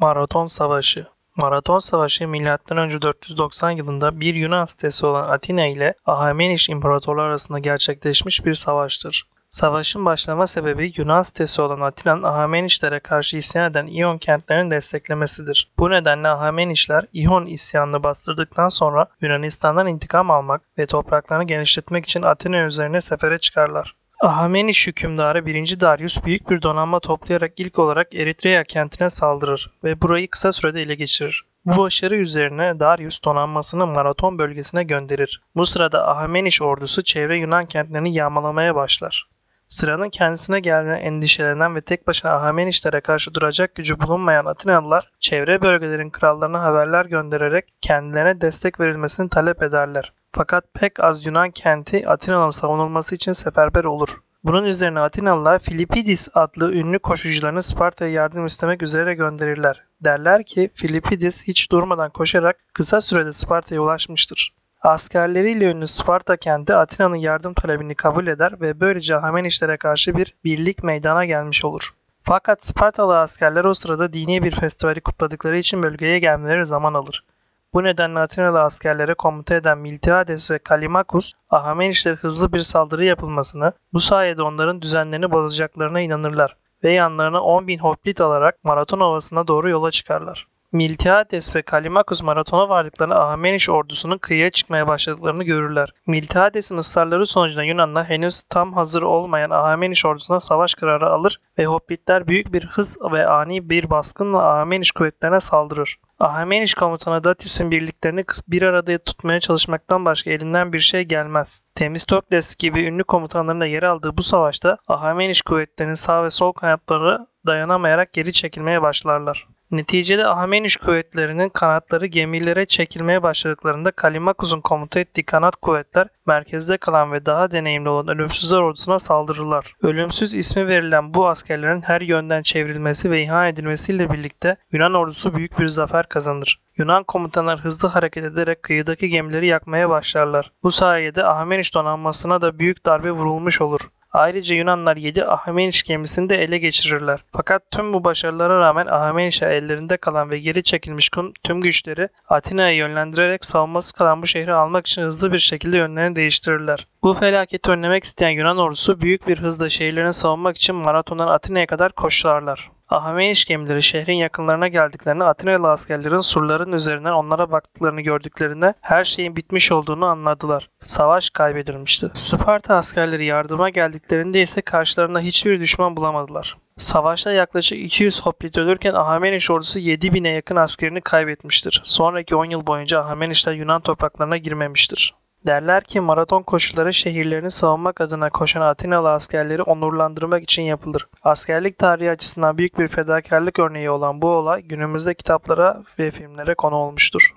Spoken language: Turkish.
Maraton Savaşı Maraton Savaşı M.Ö. 490 yılında bir Yunan sitesi olan Atina ile Ahameniş İmparatorluğu arasında gerçekleşmiş bir savaştır. Savaşın başlama sebebi Yunan sitesi olan Atina'nın Ahamenişlere karşı isyan eden İyon kentlerini desteklemesidir. Bu nedenle Ahamenişler İyon isyanını bastırdıktan sonra Yunanistan'dan intikam almak ve topraklarını genişletmek için Atina üzerine sefere çıkarlar. Ahameniş hükümdarı 1. Darius büyük bir donanma toplayarak ilk olarak Eritrea kentine saldırır ve burayı kısa sürede ele geçirir. Bu başarı üzerine Darius donanmasını Maraton bölgesine gönderir. Bu sırada Ahameniş ordusu çevre Yunan kentlerini yağmalamaya başlar. Sıranın kendisine geldiğine endişelenen ve tek başına Ahamenişlere karşı duracak gücü bulunmayan Atinalılar, çevre bölgelerin krallarına haberler göndererek kendilerine destek verilmesini talep ederler. Fakat pek az Yunan kenti Atina'nın savunulması için seferber olur. Bunun üzerine Atinalılar Filipidis adlı ünlü koşucularını Sparta'ya yardım istemek üzere gönderirler. Derler ki Filipidis hiç durmadan koşarak kısa sürede Sparta'ya ulaşmıştır. Askerleriyle ünlü Sparta kenti Atina'nın yardım talebini kabul eder ve böylece Hamenişlere karşı bir birlik meydana gelmiş olur. Fakat Spartalı askerler o sırada dini bir festivali kutladıkları için bölgeye gelmeleri zaman alır. Bu nedenle Atinalı askerlere komuta eden Miltiades ve Kalimakus, Ahamenişlere hızlı bir saldırı yapılmasını, bu sayede onların düzenlerini bozacaklarına inanırlar ve yanlarına 10.000 hoplit alarak Maraton Ovası'na doğru yola çıkarlar. Miltiades ve Kalimakus maratona vardıklarında Ahmeniş ordusunun kıyıya çıkmaya başladıklarını görürler. Miltiades'in ısrarları sonucunda Yunanlar henüz tam hazır olmayan Ahmeniş ordusuna savaş kararı alır ve Hoplitler büyük bir hız ve ani bir baskınla Ahmeniş kuvvetlerine saldırır. Ahmeniş komutanı Datis'in birliklerini bir arada tutmaya çalışmaktan başka elinden bir şey gelmez. Temistokles gibi ünlü komutanların da yer aldığı bu savaşta Ahmeniş kuvvetlerinin sağ ve sol kanatları dayanamayarak geri çekilmeye başlarlar. Neticede Ahmeniş kuvvetlerinin kanatları gemilere çekilmeye başladıklarında Kalimakus'un komuta ettiği kanat kuvvetler merkezde kalan ve daha deneyimli olan Ölümsüzler ordusuna saldırırlar. Ölümsüz ismi verilen bu askerlerin her yönden çevrilmesi ve imha edilmesiyle birlikte Yunan ordusu büyük bir zafer kazanır. Yunan komutanlar hızlı hareket ederek kıyıdaki gemileri yakmaya başlarlar. Bu sayede Ahmeniş donanmasına da büyük darbe vurulmuş olur. Ayrıca Yunanlar 7 Ahmeniş gemisini de ele geçirirler. Fakat tüm bu başarılara rağmen Ahmeniş'e ellerinde kalan ve geri çekilmiş tüm güçleri Atina'ya yönlendirerek savunması kalan bu şehri almak için hızlı bir şekilde yönlerini değiştirirler. Bu felaketi önlemek isteyen Yunan ordusu büyük bir hızla şehirlerini savunmak için Maraton'dan Atina'ya kadar koşarlar. Ahmeniş gemileri şehrin yakınlarına geldiklerinde Atinalı askerlerin surların üzerinden onlara baktıklarını gördüklerinde her şeyin bitmiş olduğunu anladılar. Savaş kaybedilmişti. Sparta askerleri yardıma geldiklerinde ise karşılarında hiçbir düşman bulamadılar. Savaşta yaklaşık 200 hoplit ölürken Ahmeniş ordusu 7000'e yakın askerini kaybetmiştir. Sonraki 10 yıl boyunca Ahamenişler Yunan topraklarına girmemiştir. Derler ki maraton koşuları şehirlerini savunmak adına koşan Atinalı askerleri onurlandırmak için yapılır. Askerlik tarihi açısından büyük bir fedakarlık örneği olan bu olay günümüzde kitaplara ve filmlere konu olmuştur.